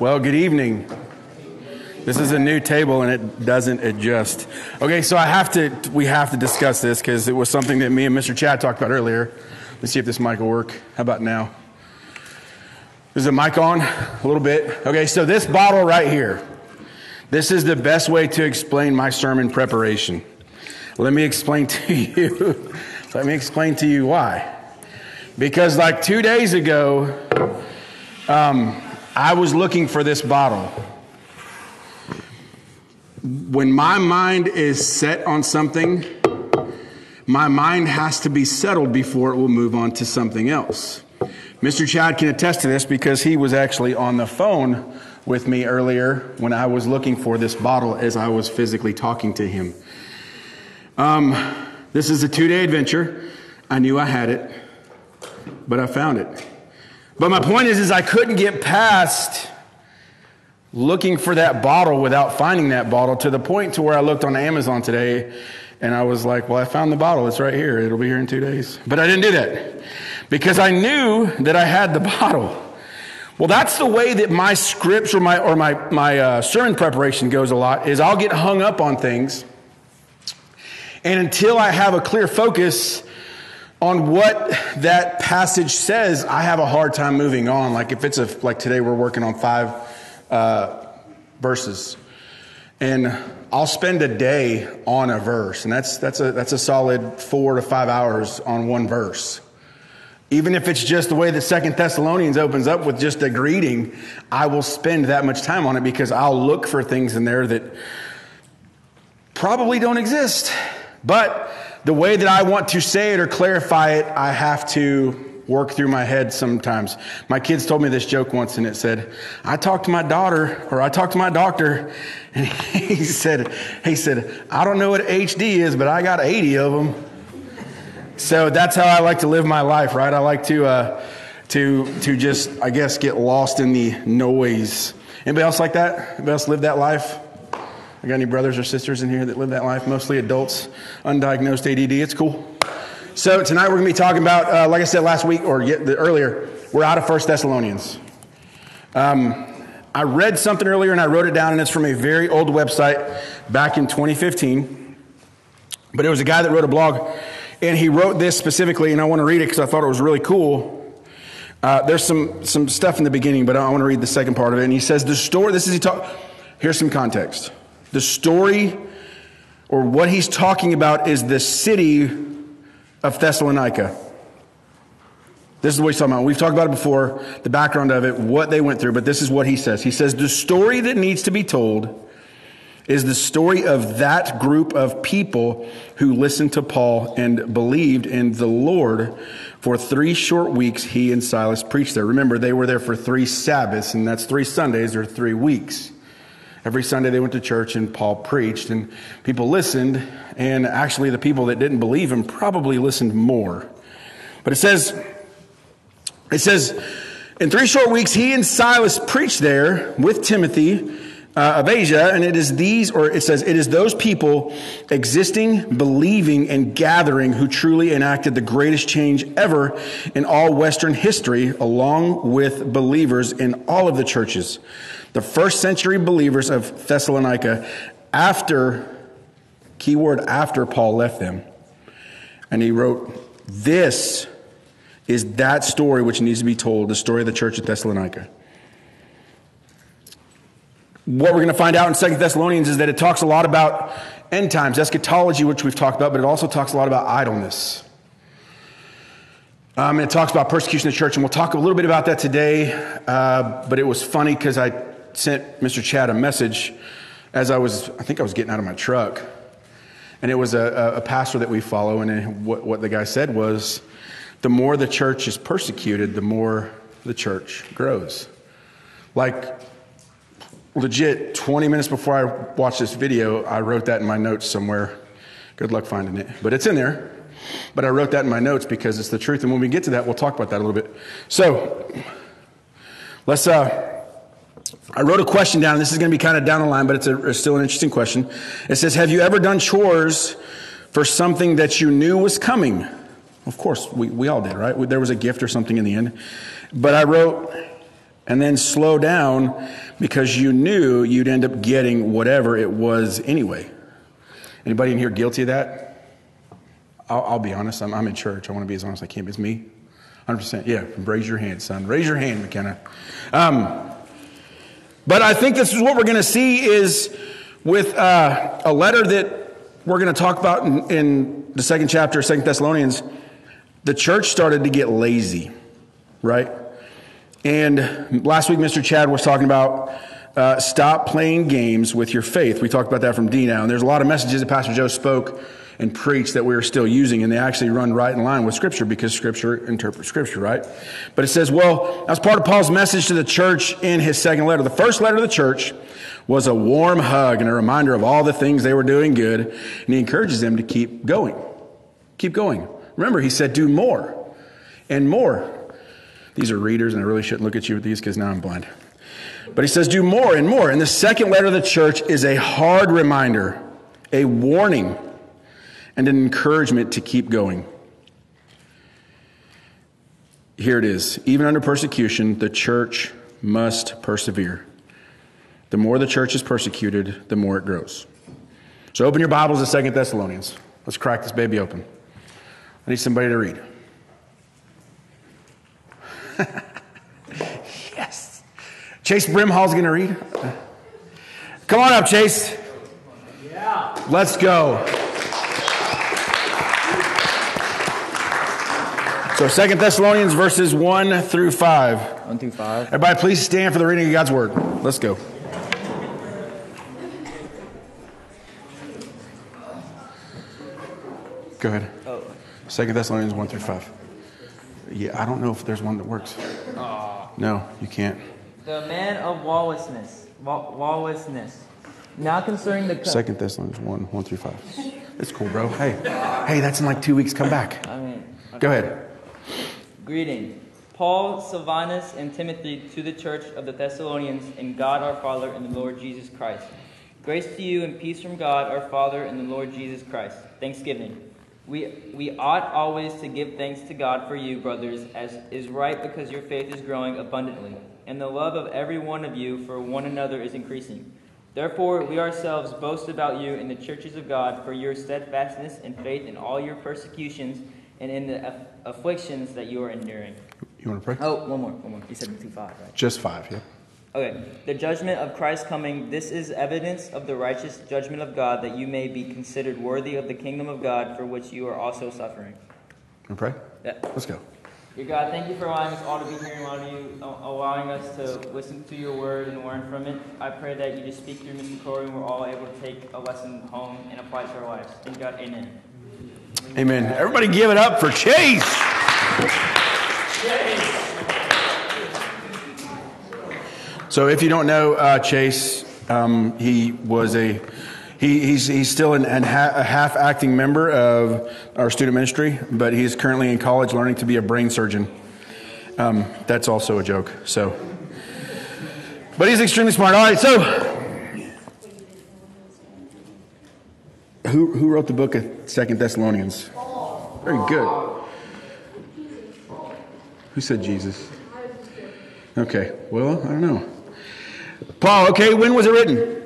Well, good evening. This is a new table and it doesn't adjust. Okay, so I have to, we have to discuss this because it was something that me and Mr. Chad talked about earlier. Let's see if this mic will work. How about now? Is the mic on? A little bit. Okay, so this bottle right here, this is the best way to explain my sermon preparation. Let me explain to you. Let me explain to you why. Because like two days ago, um, I was looking for this bottle. When my mind is set on something, my mind has to be settled before it will move on to something else. Mr. Chad can attest to this because he was actually on the phone with me earlier when I was looking for this bottle as I was physically talking to him. Um, this is a two day adventure. I knew I had it, but I found it. But my point is, is I couldn't get past looking for that bottle without finding that bottle to the point to where I looked on Amazon today and I was like, well, I found the bottle. It's right here. It'll be here in two days. But I didn't do that because I knew that I had the bottle. Well, that's the way that my scripts or my, or my, my uh, sermon preparation goes a lot is I'll get hung up on things. And until I have a clear focus, on what that passage says, I have a hard time moving on. Like if it's a like today, we're working on five uh, verses, and I'll spend a day on a verse, and that's that's a that's a solid four to five hours on one verse. Even if it's just the way that Second Thessalonians opens up with just a greeting, I will spend that much time on it because I'll look for things in there that probably don't exist, but the way that I want to say it or clarify it, I have to work through my head sometimes. My kids told me this joke once and it said, I talked to my daughter or I talked to my doctor and he said, he said, I don't know what HD is, but I got 80 of them. So that's how I like to live my life, right? I like to, uh, to, to just, I guess, get lost in the noise. Anybody else like that? Anybody else live that life? I got any brothers or sisters in here that live that life? Mostly adults, undiagnosed ADD. It's cool. So tonight we're going to be talking about, uh, like I said last week or earlier, we're out of First Thessalonians. Um, I read something earlier and I wrote it down, and it's from a very old website back in 2015. But it was a guy that wrote a blog, and he wrote this specifically, and I want to read it because I thought it was really cool. Uh, there's some, some stuff in the beginning, but I want to read the second part of it. And he says, The story, this is he talk. Here's some context. The story or what he's talking about is the city of Thessalonica. This is what he's talking about. We've talked about it before, the background of it, what they went through, but this is what he says. He says, The story that needs to be told is the story of that group of people who listened to Paul and believed in the Lord for three short weeks. He and Silas preached there. Remember, they were there for three Sabbaths, and that's three Sundays or three weeks. Every Sunday they went to church and Paul preached, and people listened. And actually, the people that didn't believe him probably listened more. But it says, it says, in three short weeks, he and Silas preached there with Timothy uh, of Asia, and it is these, or it says, it is those people existing, believing, and gathering who truly enacted the greatest change ever in all Western history, along with believers in all of the churches the first century believers of Thessalonica after, keyword after Paul left them. And he wrote, This is that story which needs to be told, the story of the church at Thessalonica. What we're going to find out in Second Thessalonians is that it talks a lot about end times, eschatology, which we've talked about, but it also talks a lot about idleness. Um, and it talks about persecution of the church, and we'll talk a little bit about that today. Uh, but it was funny because I sent Mr. Chad a message as I was, I think I was getting out of my truck. And it was a, a pastor that we follow, and what, what the guy said was the more the church is persecuted, the more the church grows. Like, legit, 20 minutes before I watched this video, I wrote that in my notes somewhere. Good luck finding it, but it's in there. But I wrote that in my notes because it's the truth. And when we get to that, we'll talk about that a little bit. So, let's, uh, I wrote a question down. This is going to be kind of down the line, but it's, a, it's still an interesting question. It says, Have you ever done chores for something that you knew was coming? Of course, we, we all did, right? There was a gift or something in the end. But I wrote, and then slow down because you knew you'd end up getting whatever it was anyway. Anybody in here guilty of that? I'll, I'll be honest. I'm, I'm, in church. I want to be as honest as I can. It's me. 100%. Yeah. Raise your hand, son. Raise your hand, McKenna. Um, but I think this is what we're going to see is with uh, a letter that we're going to talk about in, in the second chapter, Second Thessalonians. The church started to get lazy, right? And last week, Mr. Chad was talking about uh, stop playing games with your faith. We talked about that from D now. And there's a lot of messages that Pastor Joe spoke and preach that we are still using, and they actually run right in line with Scripture because Scripture interprets Scripture, right? But it says, well, that's part of Paul's message to the church in his second letter. The first letter to the church was a warm hug and a reminder of all the things they were doing good, and he encourages them to keep going. Keep going. Remember, he said, do more and more. These are readers, and I really shouldn't look at you with these because now I'm blind. But he says, do more and more. And the second letter of the church is a hard reminder, a warning, and an encouragement to keep going. Here it is. Even under persecution, the church must persevere. The more the church is persecuted, the more it grows. So open your Bibles to Second Thessalonians. Let's crack this baby open. I need somebody to read. yes. Chase Brimhall's going to read. Come on up, Chase. Yeah. Let's go. So Second Thessalonians verses 1 through 5. 1 through 5. Everybody please stand for the reading of God's word. Let's go. Go ahead. Oh. Second Thessalonians 1 through 5. Yeah, I don't know if there's one that works. Oh. No, you can't. The man of lawlessness. Lawlessness. Now concerning the. Second Thessalonians 1 1 through 5. It's cool, bro. Hey, hey, that's in like two weeks. Come back. I mean, okay. Go ahead. Greeting. Paul, Silvanus, and Timothy to the church of the Thessalonians in God our Father and the Lord Jesus Christ. Grace to you and peace from God our Father and the Lord Jesus Christ. Thanksgiving. We, we ought always to give thanks to God for you, brothers, as is right because your faith is growing abundantly, and the love of every one of you for one another is increasing. Therefore, we ourselves boast about you in the churches of God for your steadfastness and faith in all your persecutions and in the aff- afflictions that you are enduring. You want to pray? Oh, one more, one more. You said two five, right? Just five, yeah. Okay. The judgment of Christ coming, this is evidence of the righteous judgment of God that you may be considered worthy of the kingdom of God for which you are also suffering. And pray? Yeah. Let's go. Dear God, thank you for allowing us all to be here and allowing, you, allowing us to listen to your word and learn from it. I pray that you just speak through Mr. Cory and we're all able to take a lesson home and apply it to our lives. Thank God. Amen. Amen. Everybody give it up for Chase. So, if you don't know uh, Chase, um, he was a he, he's, he's still an, an ha- a half acting member of our student ministry, but he's currently in college learning to be a brain surgeon. Um, that's also a joke. So, but he's extremely smart. All right, so who who wrote the book of Second Thessalonians? Very good. Who said Jesus? Okay, well, I don't know. Paul, okay, when was it written?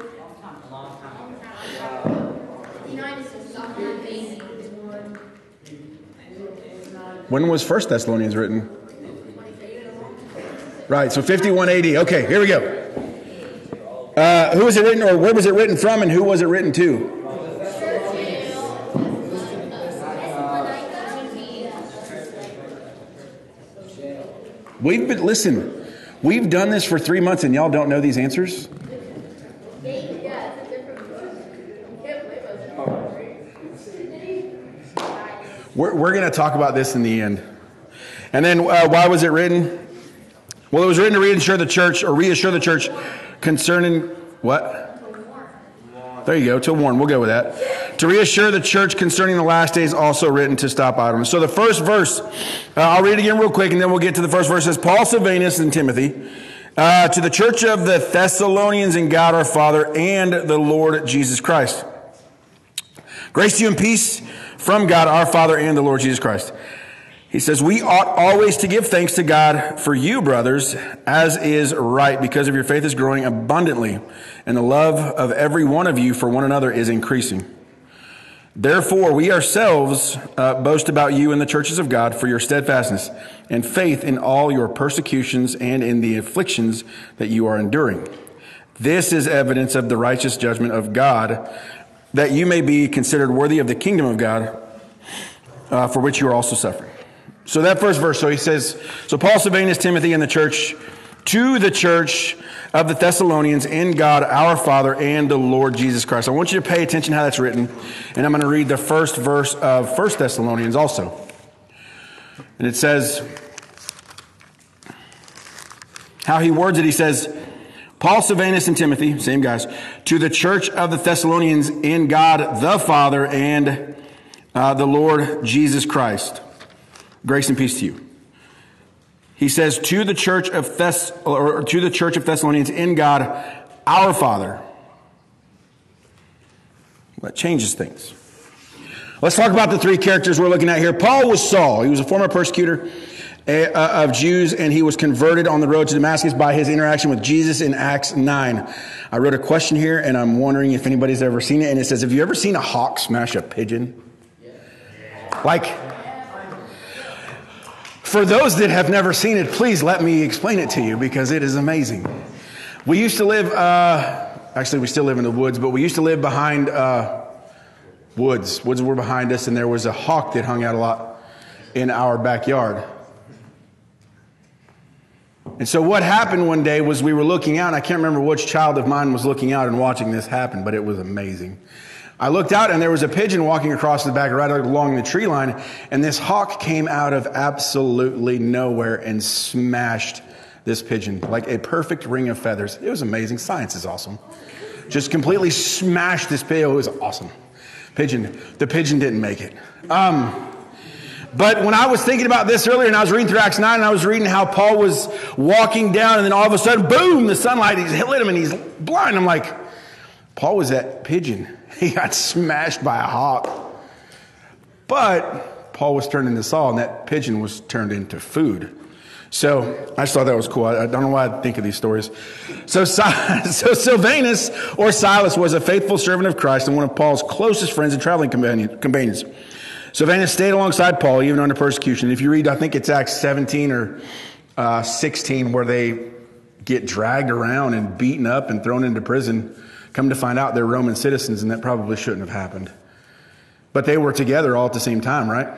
When was First Thessalonians written? Right, so 5180. Okay, here we go. Uh, who was it written, or where was it written from, and who was it written to? We've been, listen, We've done this for three months and y'all don't know these answers? We're, we're going to talk about this in the end. And then, uh, why was it written? Well, it was written to reassure the church, or reassure the church concerning what? There you go, to warn. We'll go with that. To reassure the church concerning the last days, also written to stop idleness. So the first verse, uh, I'll read it again real quick, and then we'll get to the first verse. It says, Paul, Silvanus, and Timothy, uh, to the church of the Thessalonians in God our Father and the Lord Jesus Christ. Grace to you and peace from God our Father and the Lord Jesus Christ. He says, We ought always to give thanks to God for you, brothers, as is right, because of your faith is growing abundantly, and the love of every one of you for one another is increasing. Therefore, we ourselves uh, boast about you in the churches of God for your steadfastness and faith in all your persecutions and in the afflictions that you are enduring. This is evidence of the righteous judgment of God, that you may be considered worthy of the kingdom of God, uh, for which you are also suffering. So that first verse, so he says, so Paul Silvanus Timothy and the church, to the church of the Thessalonians in God our Father and the Lord Jesus Christ. I want you to pay attention how that's written, and I'm going to read the first verse of First Thessalonians also. And it says, how he words it, he says, Paul, Silvanus, and Timothy, same guys, to the church of the Thessalonians in God the Father and uh, the Lord Jesus Christ. Grace and peace to you. He says to the church of Thess or to the church of Thessalonians in God, our Father. That changes things. Let's talk about the three characters we're looking at here. Paul was Saul. He was a former persecutor eh, uh, of Jews, and he was converted on the road to Damascus by his interaction with Jesus in Acts 9. I wrote a question here, and I'm wondering if anybody's ever seen it. And it says, Have you ever seen a hawk smash a pigeon? Like, for those that have never seen it, please let me explain it to you because it is amazing. We used to live, uh, actually, we still live in the woods, but we used to live behind uh, woods. Woods were behind us, and there was a hawk that hung out a lot in our backyard. And so, what happened one day was we were looking out, I can't remember which child of mine was looking out and watching this happen, but it was amazing. I looked out and there was a pigeon walking across the back right along the tree line, and this hawk came out of absolutely nowhere and smashed this pigeon like a perfect ring of feathers. It was amazing. Science is awesome. Just completely smashed this pigeon. It was awesome. Pigeon. The pigeon didn't make it. Um, but when I was thinking about this earlier and I was reading through Acts 9 and I was reading how Paul was walking down and then all of a sudden, boom, the sunlight he's hit him and he's blind. I'm like, Paul was that pigeon. He got smashed by a hawk. But Paul was turned into Saul, and that pigeon was turned into food. So I just thought that was cool. I, don't know why I think of these stories. So, so Silvanus or Silas was a faithful servant of Christ and one of Paul's closest friends and traveling companions. Silvanus stayed alongside Paul even under persecution. If you read, I think it's Acts 17 or uh, 16, where they get dragged around and beaten up and thrown into prison Come to find out they're Roman citizens, and that probably shouldn't have happened. But they were together all at the same time, right?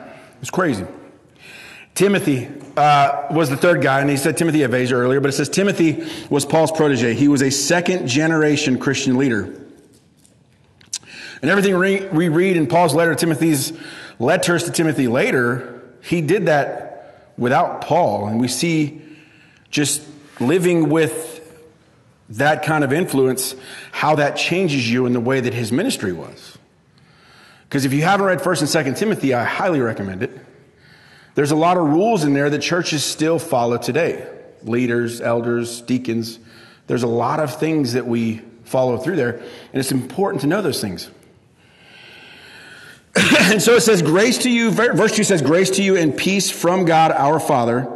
It's crazy. Timothy uh, was the third guy, and he said Timothy of Asia earlier, but it says Timothy was Paul's protege. He was a second generation Christian leader. And everything we read in Paul's letter to Timothy's letters to Timothy later, he did that without Paul. And we see just living with that kind of influence, how that changes you in the way that his ministry was. Because if you haven't read 1st and 2nd Timothy, I highly recommend it. There's a lot of rules in there that churches still follow today. Leaders, elders, deacons. There's a lot of things that we follow through there, and it's important to know those things. and so it says, Grace to you, verse 2 says, Grace to you and peace from God our Father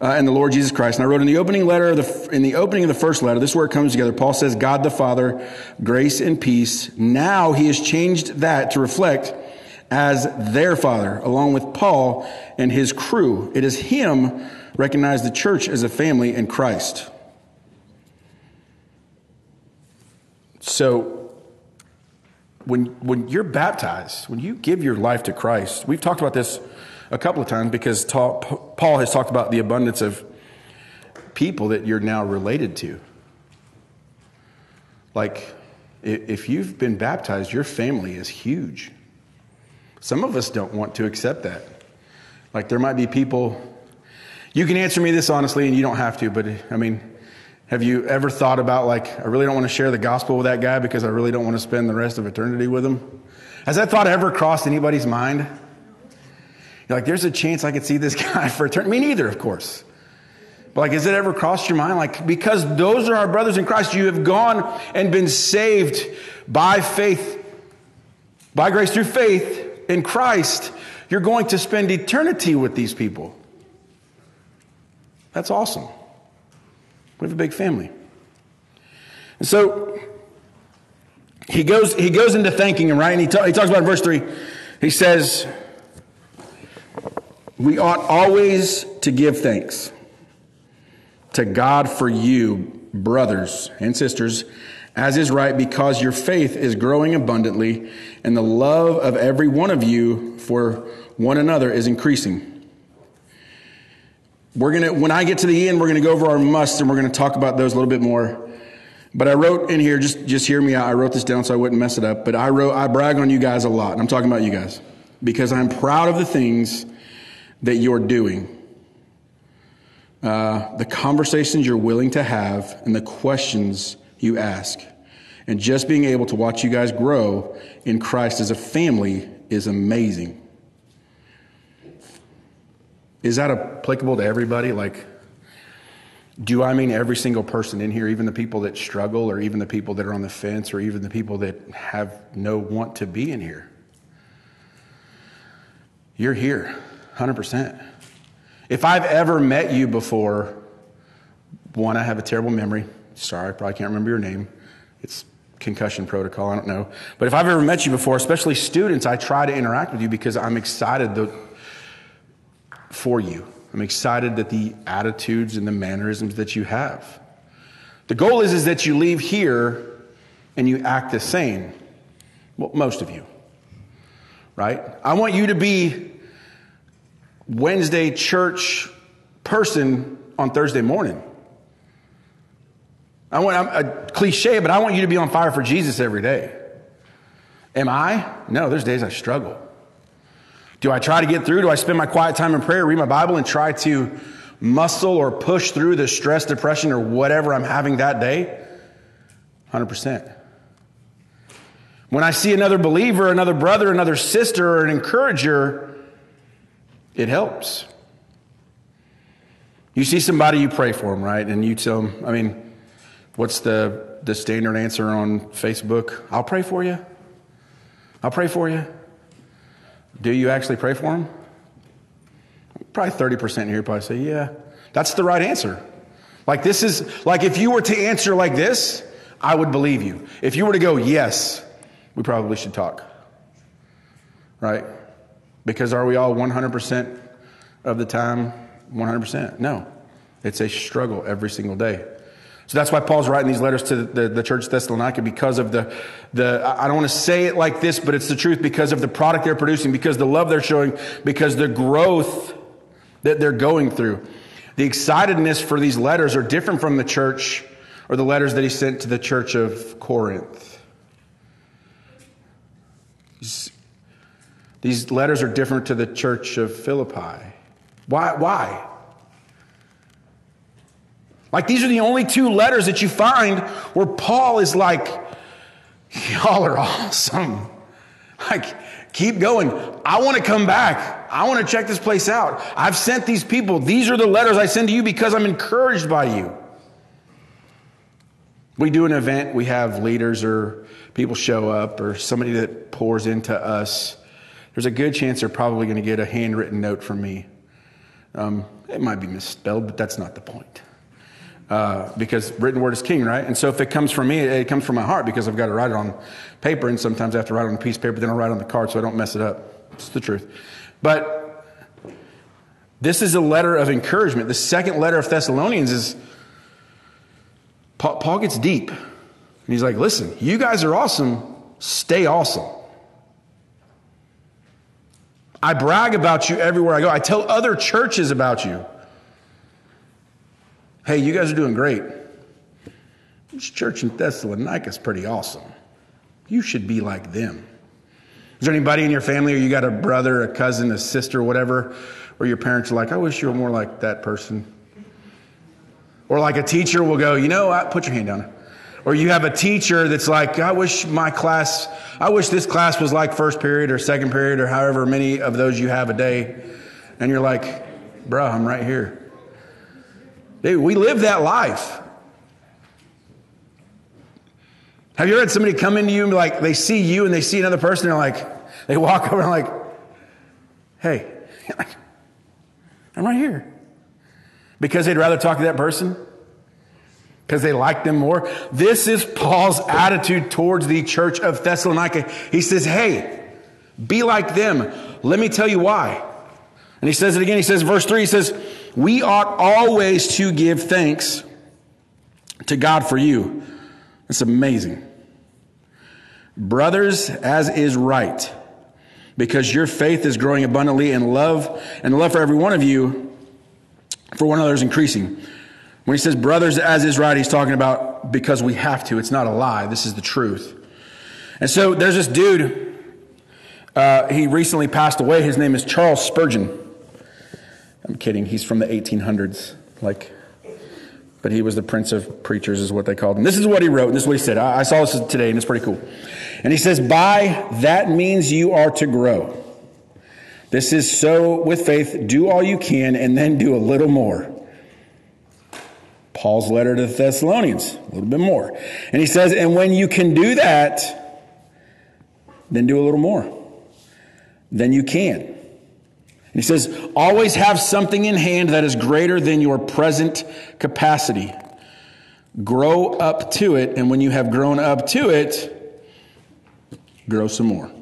uh, and the Lord Jesus Christ. And I wrote in the opening letter, the, in the opening of the first letter, this is where it comes together. Paul says, God the Father, grace and peace. Now he has changed that to reflect as their father, along with Paul and his crew. It is him recognize the church as a family in Christ. So, when, when you're baptized, when you give your life to Christ, we've talked about this a couple of times because Paul has talked about the abundance of people that you're now related to. Like, if you've been baptized, your family is huge. Some of us don't want to accept that. Like, there might be people, you can answer me this honestly, and you don't have to, but I mean, have you ever thought about, like, I really don't want to share the gospel with that guy because I really don't want to spend the rest of eternity with him? Has that thought ever crossed anybody's mind? You're like, there's a chance I could see this guy for eternity. Me neither, of course. But like, has it ever crossed your mind? Like, because those are our brothers in Christ, you have gone and been saved by faith, by grace through faith in Christ. You're going to spend eternity with these people. That's awesome. We have a big family. And so he goes, he goes into thanking him, right? And he, ta- he talks about verse 3. He says, We ought always to give thanks to God for you, brothers and sisters, as is right, because your faith is growing abundantly, and the love of every one of you for one another is increasing. We're gonna, when I get to the end, we're gonna go over our musts and we're gonna talk about those a little bit more. But I wrote in here, just, just hear me out. I wrote this down so I wouldn't mess it up. But I wrote, I brag on you guys a lot. I'm talking about you guys because I'm proud of the things that you're doing. Uh, the conversations you're willing to have and the questions you ask. And just being able to watch you guys grow in Christ as a family is amazing. Is that applicable to everybody? Like, do I mean every single person in here, even the people that struggle, or even the people that are on the fence, or even the people that have no want to be in here? You're here, 100%. If I've ever met you before, one, I have a terrible memory. Sorry, I probably can't remember your name. It's concussion protocol, I don't know. But if I've ever met you before, especially students, I try to interact with you because I'm excited for you. I'm excited that the attitudes and the mannerisms that you have. The goal is, is that you leave here and you act the same. Well, most of you. Right? I want you to be Wednesday church person on Thursday morning. I want I'm a cliche, but I want you to be on fire for Jesus every day. Am I? No, there's days I struggle. Do I try to get through? Do I spend my quiet time in prayer, read my Bible, and try to muscle or push through the stress, depression, or whatever I'm having that day? 100%. When I see another believer, another brother, another sister, or an encourager, it helps. You see somebody, you pray for them, right? And you tell them, I mean, what's the, the standard answer on Facebook? I'll pray for you. I'll pray for you. Do you actually pray for them? Probably 30% here probably say, yeah. That's the right answer. Like this is, like if you were to answer like this, I would believe you. If you were to go, yes, we probably should talk. Right? Because are we all 100% of the time 100%? No. It's a struggle every single day. So that's why Paul's writing these letters to the, the church of Thessalonica because of the, the, I don't want to say it like this, but it's the truth because of the product they're producing, because the love they're showing, because the growth that they're going through. The excitedness for these letters are different from the church or the letters that he sent to the church of Corinth. These letters are different to the church of Philippi. Why? Why? Like these are the only two letters that you find where Paul is like, y'all are awesome. Like, keep going. I want to come back. I want to check this place out. I've sent these people. These are the letters I send to you because I'm encouraged by you. We do an event, we have leaders or people show up or somebody that pours into us. There's a good chance they're probably going to get a handwritten note from me. Um, it might be misspelled, but that's not the point. Uh, because written word is king, right? And so if it comes from me, it, it comes from my heart because I've got to write it on paper, and sometimes I have to write it on a piece of paper, then I'll write it on the card so I don't mess it up. It's the truth. But this is a letter of encouragement. The second letter of Thessalonians is Paul, Paul gets deep. And he's like, listen, you guys are awesome. Stay awesome. I brag about you everywhere I go. I tell other churches about you. Hey, you guys are doing great. This church in Thessalonica is pretty awesome. You should be like them. Is there anybody in your family, or you got a brother, a cousin, a sister, whatever, where your parents are like, I wish you were more like that person? Or like a teacher will go, you know, what? put your hand down. Or you have a teacher that's like, I wish my class, I wish this class was like first period or second period or however many of those you have a day. And you're like, bro, I'm right here. Dude, we live that life. Have you ever had somebody come into you and like they see you and they see another person and they're like, they walk over and like, Hey, I'm right here. Because they'd rather talk to that person? Because they like them more? This is Paul's attitude towards the church of Thessalonica. He says, Hey, be like them. Let me tell you why. And he says it again. He says, verse 3, he says, We ought always to give thanks to God for you. It's amazing. Brothers, as is right, because your faith is growing abundantly in love, and love for every one of you for one another is increasing. When he says brothers, as is right, he's talking about because we have to. It's not a lie. This is the truth. And so there's this dude. Uh, he recently passed away. His name is Charles Spurgeon. I'm kidding. He's from the 1800s. Like, but he was the prince of preachers, is what they called him. This is what he wrote. And this is what he said. I, I saw this today, and it's pretty cool. And he says, By that means you are to grow. This is so with faith. Do all you can, and then do a little more. Paul's letter to the Thessalonians, a little bit more. And he says, And when you can do that, then do a little more. Then you can. He says, always have something in hand that is greater than your present capacity. Grow up to it, and when you have grown up to it, grow some more.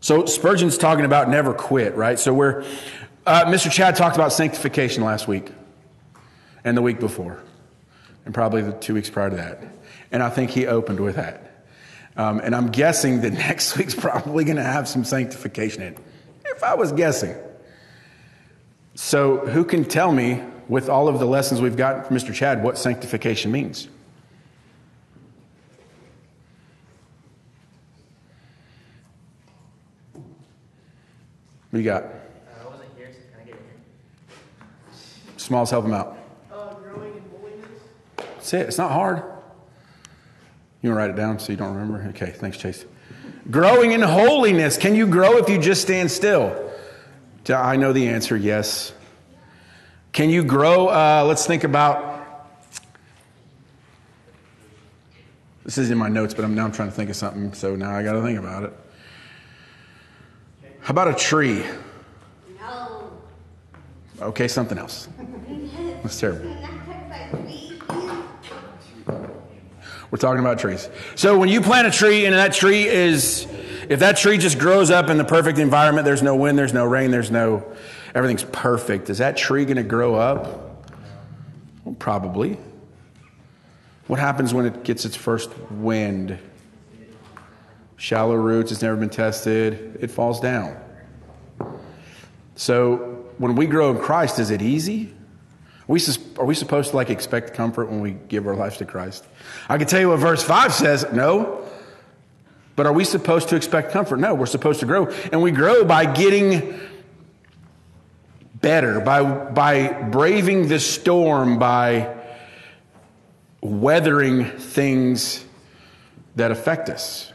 So Spurgeon's talking about never quit, right? So we're, uh, Mr. Chad talked about sanctification last week and the week before, and probably the two weeks prior to that. And I think he opened with that. Um, and I'm guessing that next week's probably going to have some sanctification in it, if I was guessing. So, who can tell me, with all of the lessons we've gotten from Mr. Chad, what sanctification means? What you got? Uh, I wasn't here, so can I get in? Smalls, help him out. Uh, growing in holiness. That's it. It's not hard. You want to write it down so you don't remember? Okay, thanks, Chase. Growing in holiness. Can you grow if you just stand still? I know the answer yes. Can you grow? Uh, let's think about. This is in my notes, but I'm now I'm trying to think of something, so now I got to think about it. How about a tree? Okay, something else. That's terrible. We're talking about trees. So when you plant a tree and that tree is, if that tree just grows up in the perfect environment, there's no wind, there's no rain, there's no, everything's perfect. Is that tree going to grow up? Well, probably. What happens when it gets its first wind? Shallow roots, it's never been tested, it falls down. So when we grow in Christ, is it easy? Are we, are we supposed to like expect comfort when we give our lives to Christ? I can tell you what verse 5 says. No. But are we supposed to expect comfort? No, we're supposed to grow. And we grow by getting better, by, by braving the storm, by weathering things that affect us.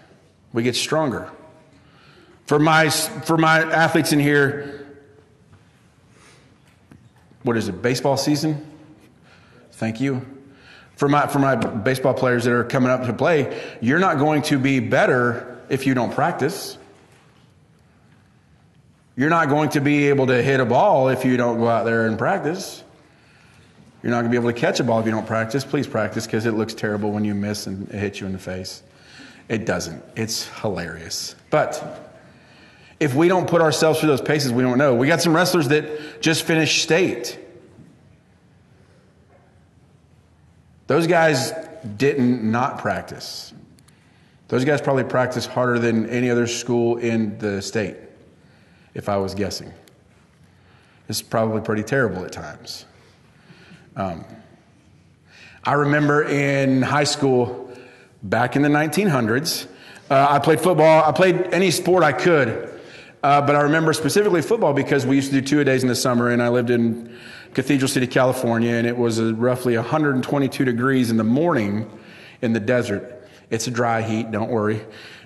We get stronger. For my, for my athletes in here, what is it, baseball season? Thank you. For my, for my baseball players that are coming up to play, you're not going to be better if you don't practice. You're not going to be able to hit a ball if you don't go out there and practice. You're not going to be able to catch a ball if you don't practice. Please practice because it looks terrible when you miss and it hits you in the face. It doesn't. It's hilarious. But if we don't put ourselves through those paces, we don't know. We got some wrestlers that just finished state. Those guys didn't not practice. Those guys probably practiced harder than any other school in the state, if I was guessing. It's probably pretty terrible at times. Um, I remember in high school back in the 1900s, uh, I played football. I played any sport I could. Uh, but I remember specifically football because we used to do two a days in the summer, and I lived in Cathedral City, California, and it was roughly 122 degrees in the morning in the desert. It's a dry heat, don't worry.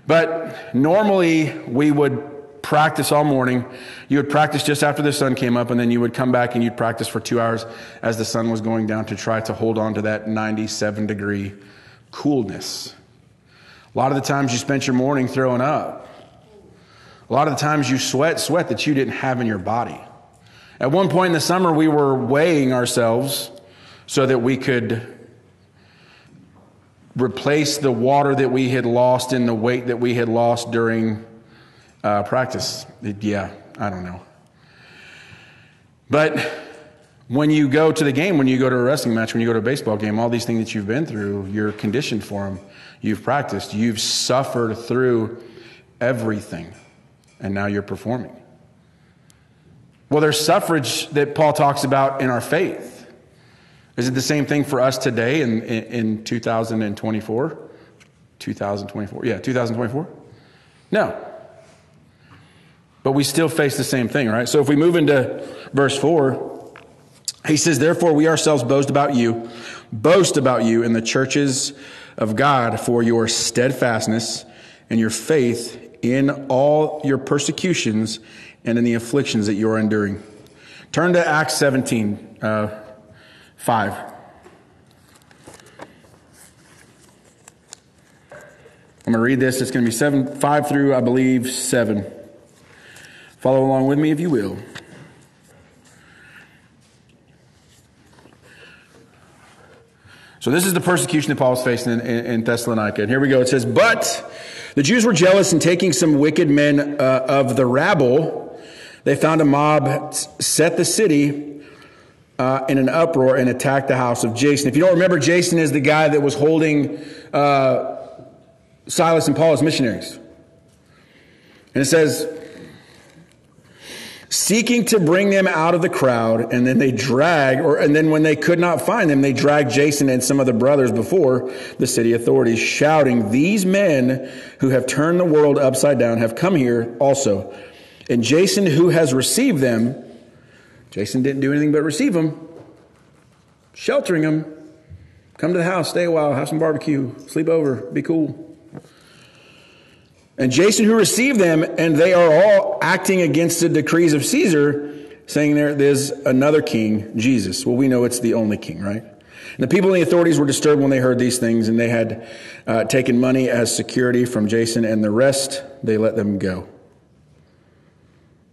But normally we would practice all morning. You would practice just after the sun came up, and then you would come back and you'd practice for two hours as the sun was going down to try to hold on to that 97 degree coolness. A lot of the times you spent your morning throwing up. A lot of the times you sweat, sweat that you didn't have in your body. At one point in the summer, we were weighing ourselves so that we could replace the water that we had lost in the weight that we had lost during uh, practice. Yeah, I don't know. But when you go to the game, when you go to a wrestling match, when you go to a baseball game, all these things that you've been through, you're conditioned for them. You've practiced. You've suffered through everything. And now you're performing. Well, there's suffrage that Paul talks about in our faith. Is it the same thing for us today in, in, in 2024? 2024? Yeah, 2024? No. But we still face the same thing, right? So if we move into verse 4, he says, Therefore, we ourselves boast about you, boast about you in the churches of God for your steadfastness and your faith in all your persecutions and in the afflictions that you are enduring. Turn to Acts 17, uh, 5. I'm going to read this. It's going to be seven, 5 through, I believe, 7. Follow along with me if you will. So this is the persecution that Paul was facing in, in, in, Thessalonica. And here we go. It says, But the Jews were jealous and taking some wicked men uh, of the rabble, they found a mob set the city uh, in an uproar and attacked the house of Jason. If you don't remember, Jason is the guy that was holding uh, Silas and Paul as missionaries. And it says, seeking to bring them out of the crowd, and then they drag, or and then when they could not find them, they dragged Jason and some of the brothers before the city authorities, shouting, These men who have turned the world upside down have come here also. And Jason, who has received them, Jason didn't do anything but receive them, sheltering them. Come to the house, stay a while, have some barbecue, sleep over, be cool. And Jason, who received them, and they are all acting against the decrees of Caesar, saying there, there's another king, Jesus. Well, we know it's the only king, right? And the people and the authorities were disturbed when they heard these things, and they had uh, taken money as security from Jason, and the rest they let them go.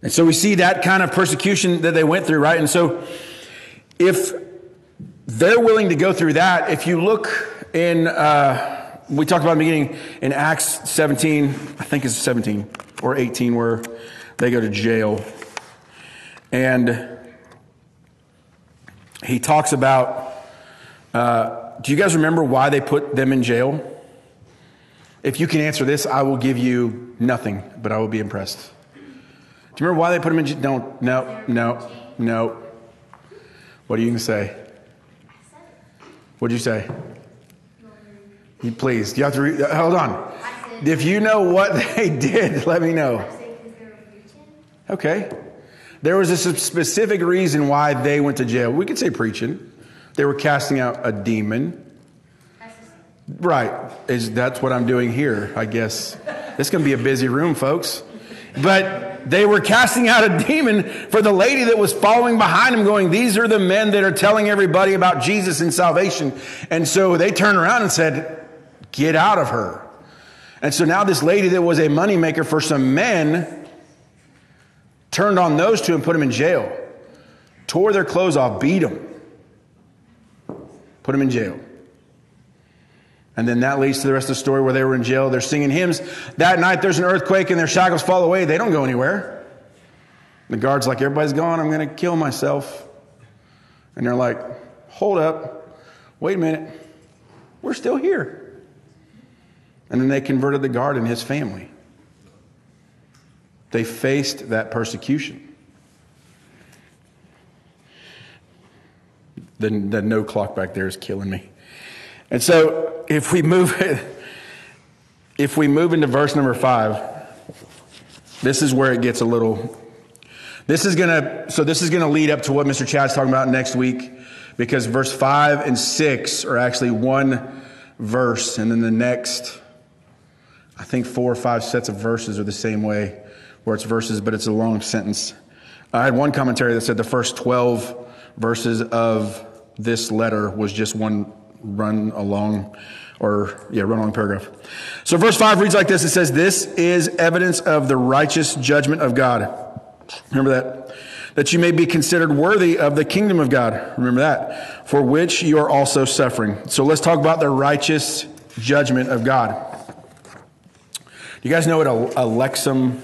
And so we see that kind of persecution that they went through, right? And so if they're willing to go through that, if you look in. Uh, we talked about in the beginning in Acts 17, I think it's 17 or 18, where they go to jail. And he talks about uh, do you guys remember why they put them in jail? If you can answer this, I will give you nothing, but I will be impressed. Do you remember why they put them in jail? Don't, no, no, no. What are you going to say? What'd you say? You please, you have to re- hold on. If you know what they did, let me know. Okay. There was a specific reason why they went to jail. We could say preaching. They were casting out a demon. Right. Is that's what I'm doing here, I guess. This going to be a busy room, folks. But they were casting out a demon for the lady that was following behind him, going, These are the men that are telling everybody about Jesus and salvation. And so they turned around and said, Get out of her. And so now this lady that was a moneymaker for some men turned on those two and put them in jail. Tore their clothes off, beat them, put them in jail. And then that leads to the rest of the story where they were in jail. They're singing hymns. That night there's an earthquake and their shackles fall away. They don't go anywhere. The guard's like, everybody's gone. I'm going to kill myself. And they're like, hold up. Wait a minute. We're still here. And then they converted the guard and his family. They faced that persecution. The, the no clock back there is killing me. And so if we move if we move into verse number five, this is where it gets a little this is gonna so this is gonna lead up to what Mr. Chad's talking about next week, because verse five and six are actually one verse, and then the next I think four or five sets of verses are the same way, where it's verses, but it's a long sentence. I had one commentary that said the first 12 verses of this letter was just one run along, or yeah, run along paragraph. So verse 5 reads like this it says, This is evidence of the righteous judgment of God. Remember that? That you may be considered worthy of the kingdom of God. Remember that. For which you are also suffering. So let's talk about the righteous judgment of God. Do you guys know what a, a Lexham,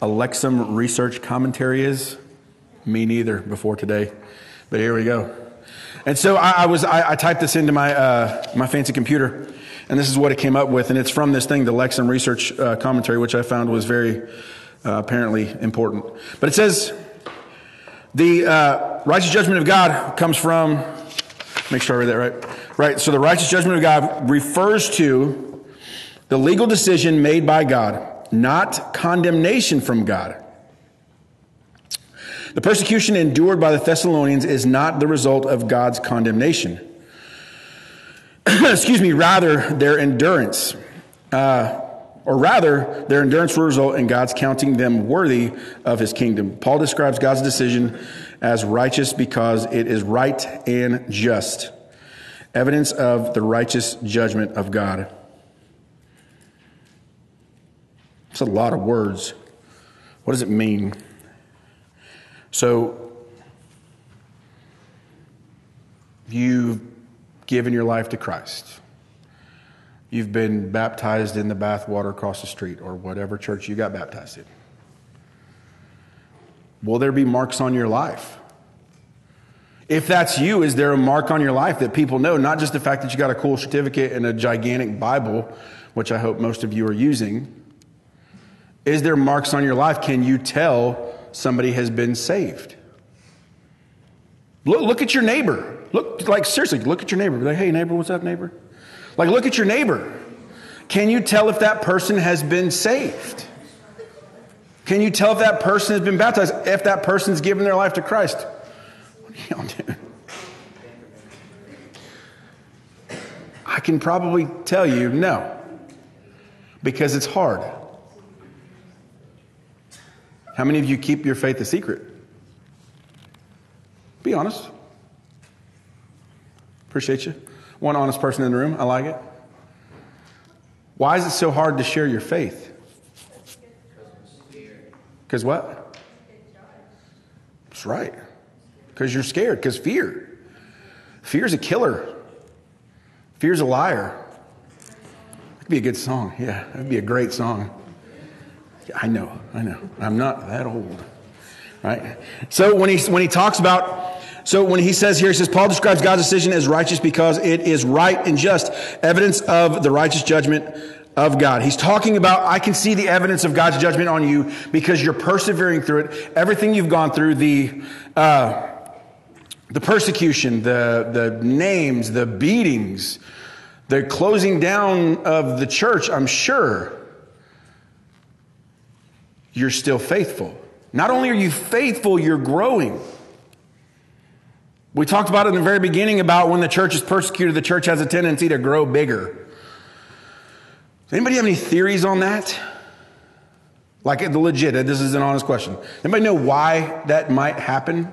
a Lexham research commentary is? Me neither before today. But here we go. And so I, I was I, I, typed this into my uh, my fancy computer, and this is what it came up with. And it's from this thing, the Lexham Research uh, Commentary, which I found was very uh, apparently important. But it says the uh, righteous judgment of God comes from. Make sure I read that right. Right. So the righteous judgment of God refers to the legal decision made by God, not condemnation from God. The persecution endured by the Thessalonians is not the result of God's condemnation. Excuse me, rather, their endurance. Uh, or rather, their endurance will result in God's counting them worthy of his kingdom. Paul describes God's decision as righteous because it is right and just. Evidence of the righteous judgment of God. It's a lot of words. What does it mean? So, you've given your life to Christ. You've been baptized in the bathwater across the street or whatever church you got baptized in. Will there be marks on your life? If that's you, is there a mark on your life that people know? Not just the fact that you got a cool certificate and a gigantic Bible, which I hope most of you are using. Is there marks on your life? Can you tell somebody has been saved. Look, look at your neighbor. Look, like, seriously, look at your neighbor. Be like, hey, neighbor, what's up, neighbor? Like, look at your neighbor. Can you tell if that person has been saved? Can you tell if that person has been baptized, if that person's given their life to Christ? What are y'all doing? I can probably tell you no, because it's hard. How many of you keep your faith a secret? Be honest. Appreciate you. One honest person in the room. I like it. Why is it so hard to share your faith? Because what? That's right. Because you're scared. Because fear. Fear's a killer. Fear's a liar. That could be a good song. Yeah, that'd be a great song. I know, I know. I'm not that old. Right? So when he when he talks about so when he says here, he says, Paul describes God's decision as righteous because it is right and just, evidence of the righteous judgment of God. He's talking about, I can see the evidence of God's judgment on you because you're persevering through it. Everything you've gone through, the, uh, the persecution, the, the names, the beatings, the closing down of the church, I'm sure you're still faithful. Not only are you faithful, you're growing. We talked about it in the very beginning about when the church is persecuted, the church has a tendency to grow bigger. Does anybody have any theories on that? Like the legit, this is an honest question. Anybody know why that might happen?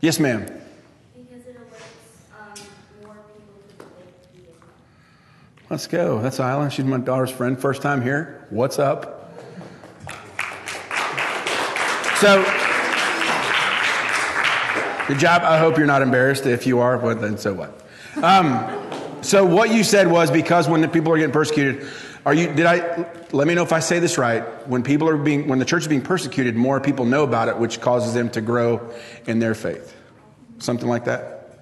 Yes, ma'am. Let's go. That's Isla. She's my daughter's friend. First time here. What's up? So, good job. I hope you're not embarrassed. If you are, but then so what? Um, so what you said was because when the people are getting persecuted, are you? Did I? Let me know if I say this right. When people are being, when the church is being persecuted, more people know about it, which causes them to grow in their faith. Something like that.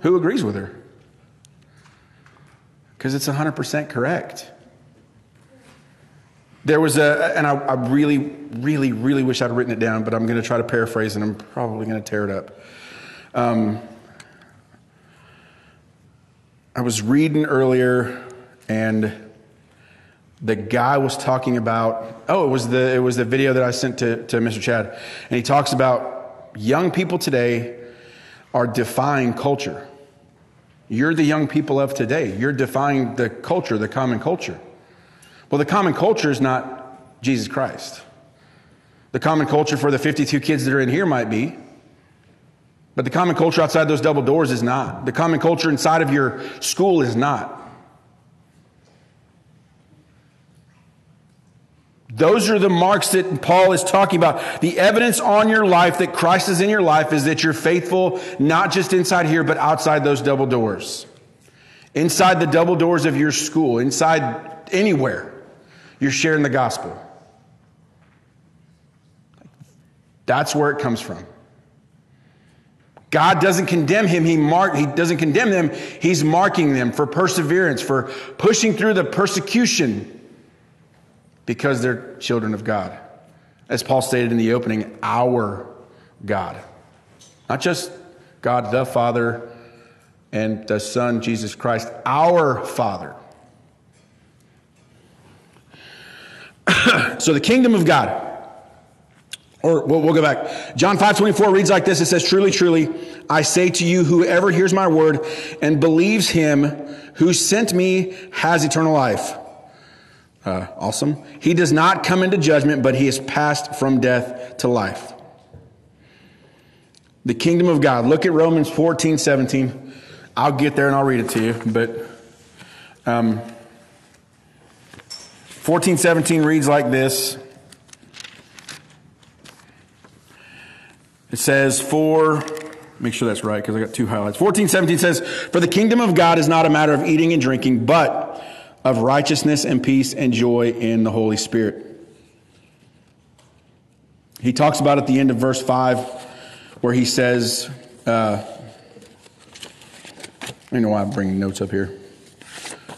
Who agrees with her? Because it's 100% correct. There was a, and I, I, really, really, really wish I'd written it down, but I'm going to try to paraphrase and I'm probably going to tear it up. Um, I was reading earlier and the guy was talking about oh it was the it was the video that I sent to, to Mr. Chad and he talks about young people today are defying culture you're the young people of today. You're defying the culture, the common culture. Well, the common culture is not Jesus Christ. The common culture for the 52 kids that are in here might be. But the common culture outside those double doors is not. The common culture inside of your school is not. Those are the marks that Paul is talking about. The evidence on your life that Christ is in your life is that you're faithful, not just inside here, but outside those double doors. Inside the double doors of your school, inside anywhere, you're sharing the gospel. That's where it comes from. God doesn't condemn him, he mark he doesn't condemn them, he's marking them for perseverance, for pushing through the persecution because they're children of God. As Paul stated in the opening, our God. Not just God the Father and the Son Jesus Christ, our Father. so the kingdom of God or we'll, we'll go back. John 5 24 reads like this. It says, Truly, truly, I say to you, whoever hears my word and believes him who sent me has eternal life. Uh, awesome. He does not come into judgment, but he is passed from death to life. The kingdom of God. Look at Romans 14 17. I'll get there and I'll read it to you, but um, 14 17 reads like this. It says, for, make sure that's right because I got two highlights. 14, 17 says, For the kingdom of God is not a matter of eating and drinking, but of righteousness and peace and joy in the Holy Spirit. He talks about at the end of verse 5 where he says, uh, I don't know why I'm bringing notes up here.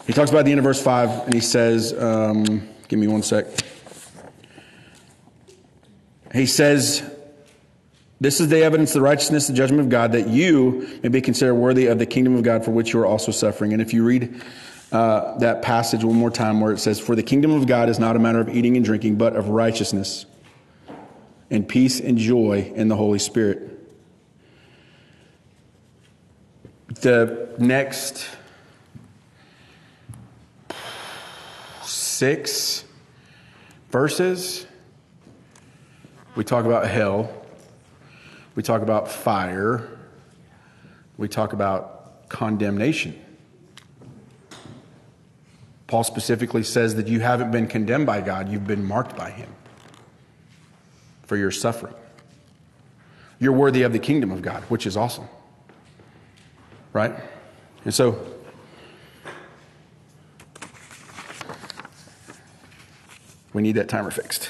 He talks about the end of verse 5 and he says, um, give me one sec. He says, this is the evidence, the righteousness, the judgment of God, that you may be considered worthy of the kingdom of God for which you are also suffering. And if you read uh, that passage one more time where it says, For the kingdom of God is not a matter of eating and drinking, but of righteousness and peace and joy in the Holy Spirit. The next six verses, we talk about hell. We talk about fire. We talk about condemnation. Paul specifically says that you haven't been condemned by God, you've been marked by Him for your suffering. You're worthy of the kingdom of God, which is awesome. Right? And so, we need that timer fixed.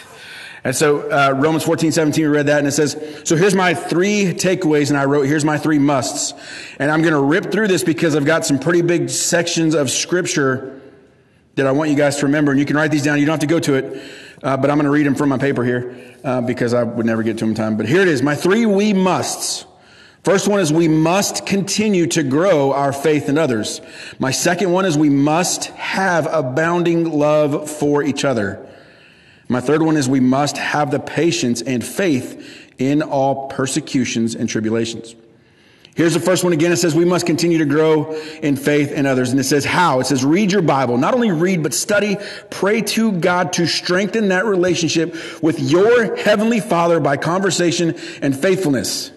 And so uh, Romans 14, 17, we read that, and it says, So here's my three takeaways, and I wrote, Here's my three musts. And I'm going to rip through this because I've got some pretty big sections of scripture that I want you guys to remember. And you can write these down. You don't have to go to it, uh, but I'm going to read them from my paper here uh, because I would never get to them in time. But here it is my three we musts. First one is we must continue to grow our faith in others. My second one is we must have abounding love for each other. My third one is we must have the patience and faith in all persecutions and tribulations. Here's the first one again. It says we must continue to grow in faith in others. And it says how? It says read your Bible. Not only read, but study, pray to God to strengthen that relationship with your heavenly Father by conversation and faithfulness.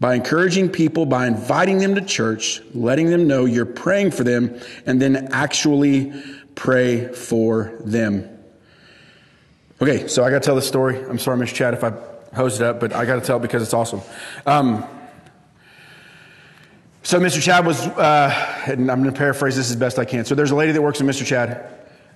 By encouraging people, by inviting them to church, letting them know you're praying for them, and then actually pray for them. Okay, so I got to tell the story. I'm sorry, Miss Chad, if I hosed it up, but I got to tell it because it's awesome. Um, so Mr. Chad was, uh, and I'm going to paraphrase this as best I can. So there's a lady that works with Mr. Chad,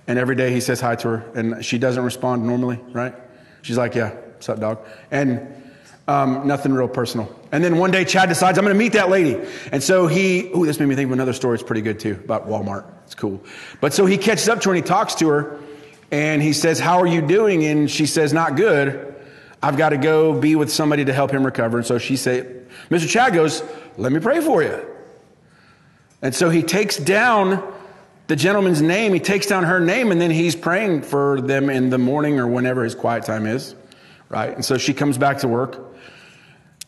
and every day he says hi to her, and she doesn't respond normally, right? She's like, "Yeah, what's up, dog?" And um, nothing real personal. And then one day Chad decides, I'm going to meet that lady. And so he, oh, this made me think of another story. It's pretty good too about Walmart. It's cool. But so he catches up to her and he talks to her and he says, How are you doing? And she says, Not good. I've got to go be with somebody to help him recover. And so she said, Mr. Chad goes, Let me pray for you. And so he takes down the gentleman's name, he takes down her name, and then he's praying for them in the morning or whenever his quiet time is. Right? And so she comes back to work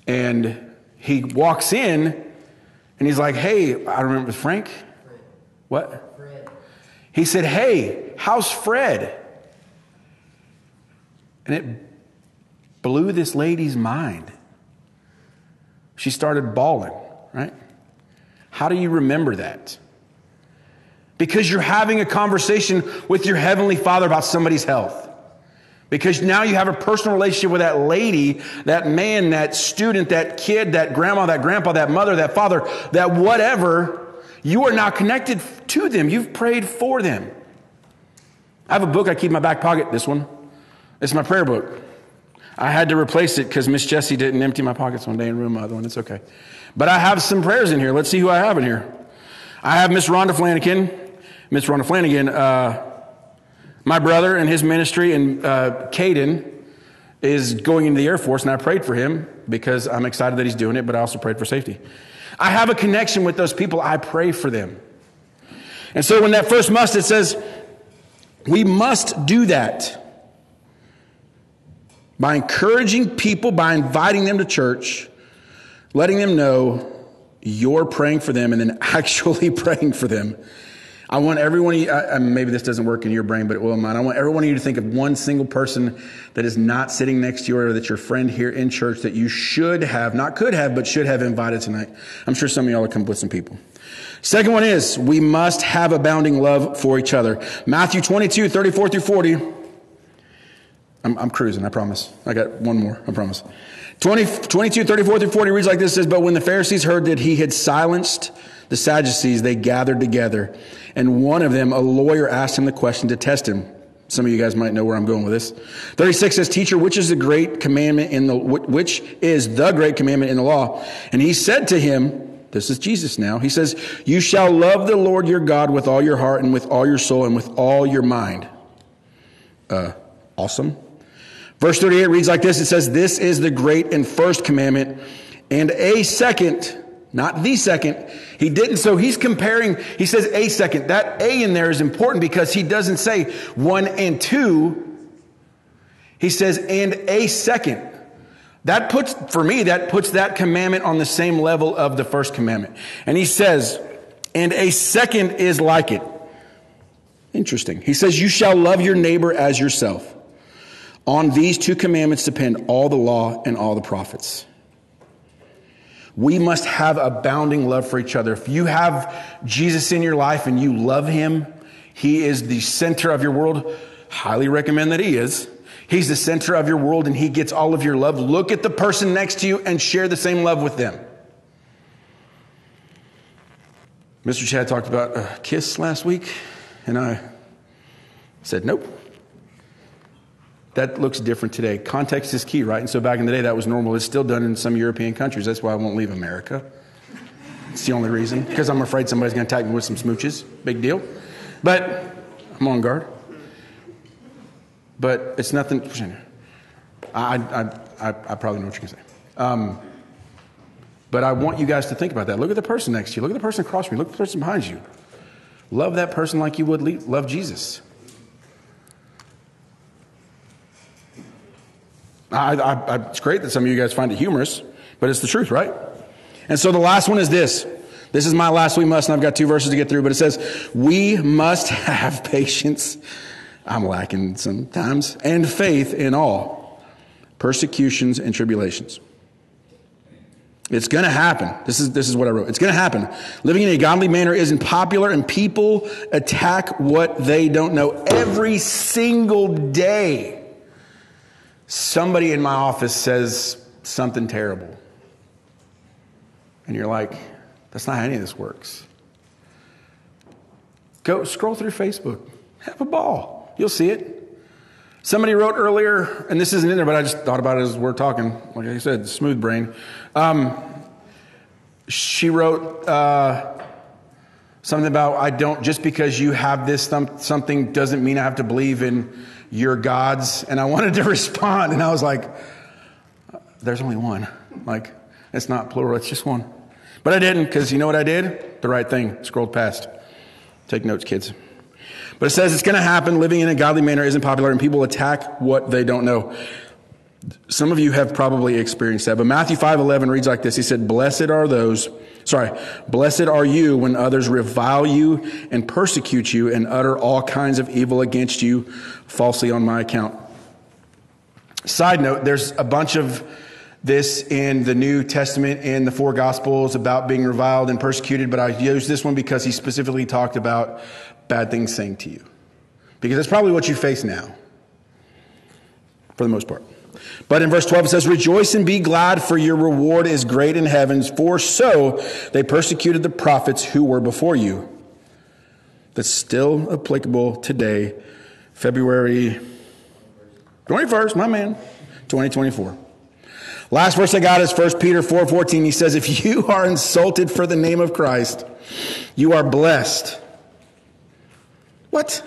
and he walks in and he's like, Hey, I remember Frank. What? He said, Hey, how's Fred? And it blew this lady's mind. She started bawling, right? How do you remember that? Because you're having a conversation with your Heavenly Father about somebody's health. Because now you have a personal relationship with that lady, that man, that student, that kid, that grandma, that grandpa, that mother, that father, that whatever. You are now connected to them. You've prayed for them. I have a book I keep in my back pocket, this one. It's my prayer book. I had to replace it because Miss Jessie didn't empty my pockets one day and ruin my other one. It's okay. But I have some prayers in here. Let's see who I have in here. I have Miss Rhonda Flanagan. Miss Rhonda Flanagan, uh, my brother and his ministry, and uh, Caden is going into the Air Force, and I prayed for him because I'm excited that he's doing it, but I also prayed for safety. I have a connection with those people. I pray for them. And so when that first must, it says, we must do that by encouraging people, by inviting them to church, letting them know you're praying for them, and then actually praying for them. I want everyone, you, maybe this doesn't work in your brain, but it will in mine. I want everyone of you to think of one single person that is not sitting next to you or that's your friend here in church that you should have, not could have, but should have invited tonight. I'm sure some of y'all will come up with some people. Second one is we must have abounding love for each other. Matthew 22, 34 through 40. I'm, I'm cruising, I promise. I got one more, I promise. 20, 22, 34 through 40 reads like this says, But when the Pharisees heard that he had silenced the Sadducees, they gathered together. And one of them, a lawyer, asked him the question to test him. Some of you guys might know where I'm going with this. 36 says, Teacher, which is the great commandment in the, which is the great commandment in the law? And he said to him, this is Jesus now. He says, You shall love the Lord your God with all your heart and with all your soul and with all your mind. Uh, awesome. Verse 38 reads like this It says, This is the great and first commandment, and a second, not the second. He didn't, so he's comparing, he says a second. That a in there is important because he doesn't say one and two. He says, and a second. That puts, for me, that puts that commandment on the same level of the first commandment. And he says, and a second is like it. Interesting. He says, You shall love your neighbor as yourself. On these two commandments depend all the law and all the prophets. We must have abounding love for each other. If you have Jesus in your life and you love him, he is the center of your world. Highly recommend that he is. He's the center of your world and He gets all of your love. Look at the person next to you and share the same love with them. Mr. Chad talked about a kiss last week, and I said, nope. That looks different today. Context is key, right? And so back in the day, that was normal. It's still done in some European countries. That's why I won't leave America. It's the only reason, because I'm afraid somebody's going to attack me with some smooches. Big deal. But I'm on guard but it's nothing. I, I, I, I probably know what you're going to say. Um, but I want you guys to think about that. Look at the person next to you. Look at the person across from you. Look at the person behind you. Love that person like you would love Jesus. I, I, it's great that some of you guys find it humorous, but it's the truth, right? And so the last one is this. This is my last we must, and I've got two verses to get through, but it says, We must have patience I'm lacking sometimes, and faith in all persecutions and tribulations. It's going to happen. This is, this is what I wrote. It's going to happen. Living in a godly manner isn't popular, and people attack what they don't know every single day. Somebody in my office says something terrible. And you're like, that's not how any of this works. Go scroll through Facebook, have a ball. You'll see it. Somebody wrote earlier, and this isn't in there, but I just thought about it as we're talking. Like I said, smooth brain. Um, she wrote uh, something about I don't just because you have this something doesn't mean I have to believe in your gods. And I wanted to respond, and I was like, "There's only one. Like it's not plural. It's just one." But I didn't because you know what I did? The right thing. Scrolled past. Take notes, kids. But it says it's going to happen. Living in a godly manner isn't popular, and people attack what they don't know. Some of you have probably experienced that. But Matthew 5 11 reads like this He said, Blessed are those, sorry, blessed are you when others revile you and persecute you and utter all kinds of evil against you falsely on my account. Side note, there's a bunch of this in the New Testament in the four Gospels about being reviled and persecuted, but I use this one because he specifically talked about bad things saying to you. Because that's probably what you face now, for the most part. But in verse 12 it says, Rejoice and be glad, for your reward is great in heavens, for so they persecuted the prophets who were before you. That's still applicable today, February 21st, my man, 2024. Last verse I got is 1 Peter 4:14. He says, "If you are insulted for the name of Christ, you are blessed." What?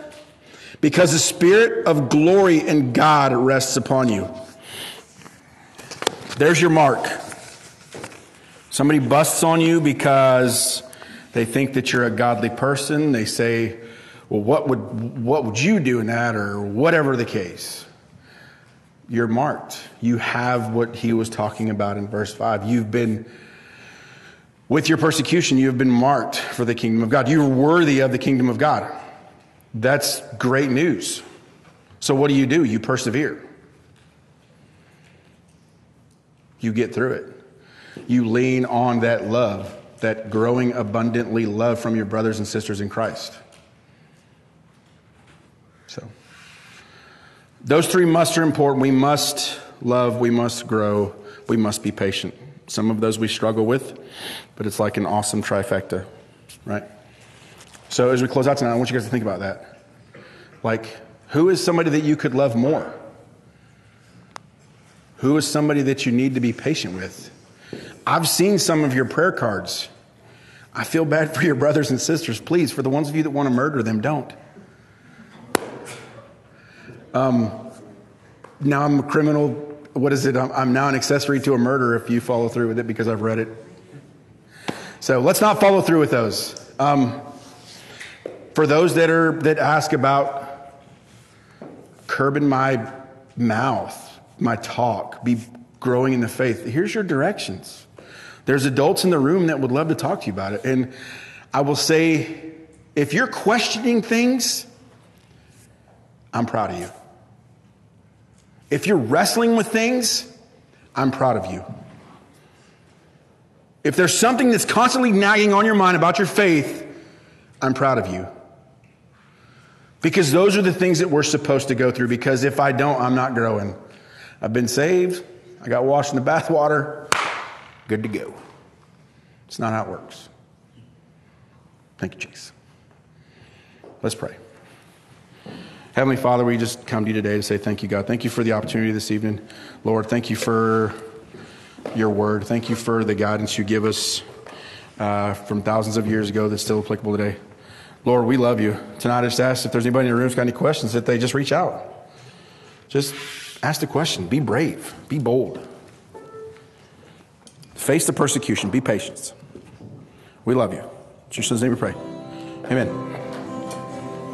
Because the spirit of glory in God rests upon you. There's your mark. Somebody busts on you because they think that you're a godly person. They say, "Well, what would what would you do in that or whatever the case?" you're marked. You have what he was talking about in verse 5. You've been, with your persecution, you have been marked for the kingdom of God. You're worthy of the kingdom of God. That's great news. So, what do you do? You persevere, you get through it. You lean on that love, that growing abundantly love from your brothers and sisters in Christ. Those three musts are important. We must love, we must grow, we must be patient. Some of those we struggle with, but it's like an awesome trifecta, right? So as we close out tonight, I want you guys to think about that. Like, who is somebody that you could love more? Who is somebody that you need to be patient with? I've seen some of your prayer cards. I feel bad for your brothers and sisters. Please, for the ones of you that want to murder them, don't. Um, now I'm a criminal. What is it? I'm, I'm now an accessory to a murder if you follow through with it because I've read it. So let's not follow through with those. Um, for those that are that ask about curbing my mouth, my talk, be growing in the faith, here's your directions. There's adults in the room that would love to talk to you about it. And I will say, if you're questioning things, I'm proud of you. If you're wrestling with things, I'm proud of you. If there's something that's constantly nagging on your mind about your faith, I'm proud of you. Because those are the things that we're supposed to go through. Because if I don't, I'm not growing. I've been saved, I got washed in the bathwater, good to go. It's not how it works. Thank you, Jesus. Let's pray. Heavenly Father, we just come to you today to say thank you, God. Thank you for the opportunity this evening. Lord, thank you for your word. Thank you for the guidance you give us uh, from thousands of years ago that's still applicable today. Lord, we love you. Tonight, I just ask if there's anybody in the room who's got any questions, that they just reach out. Just ask the question. Be brave. Be bold. Face the persecution. Be patient. We love you. In Jesus' name we pray. Amen.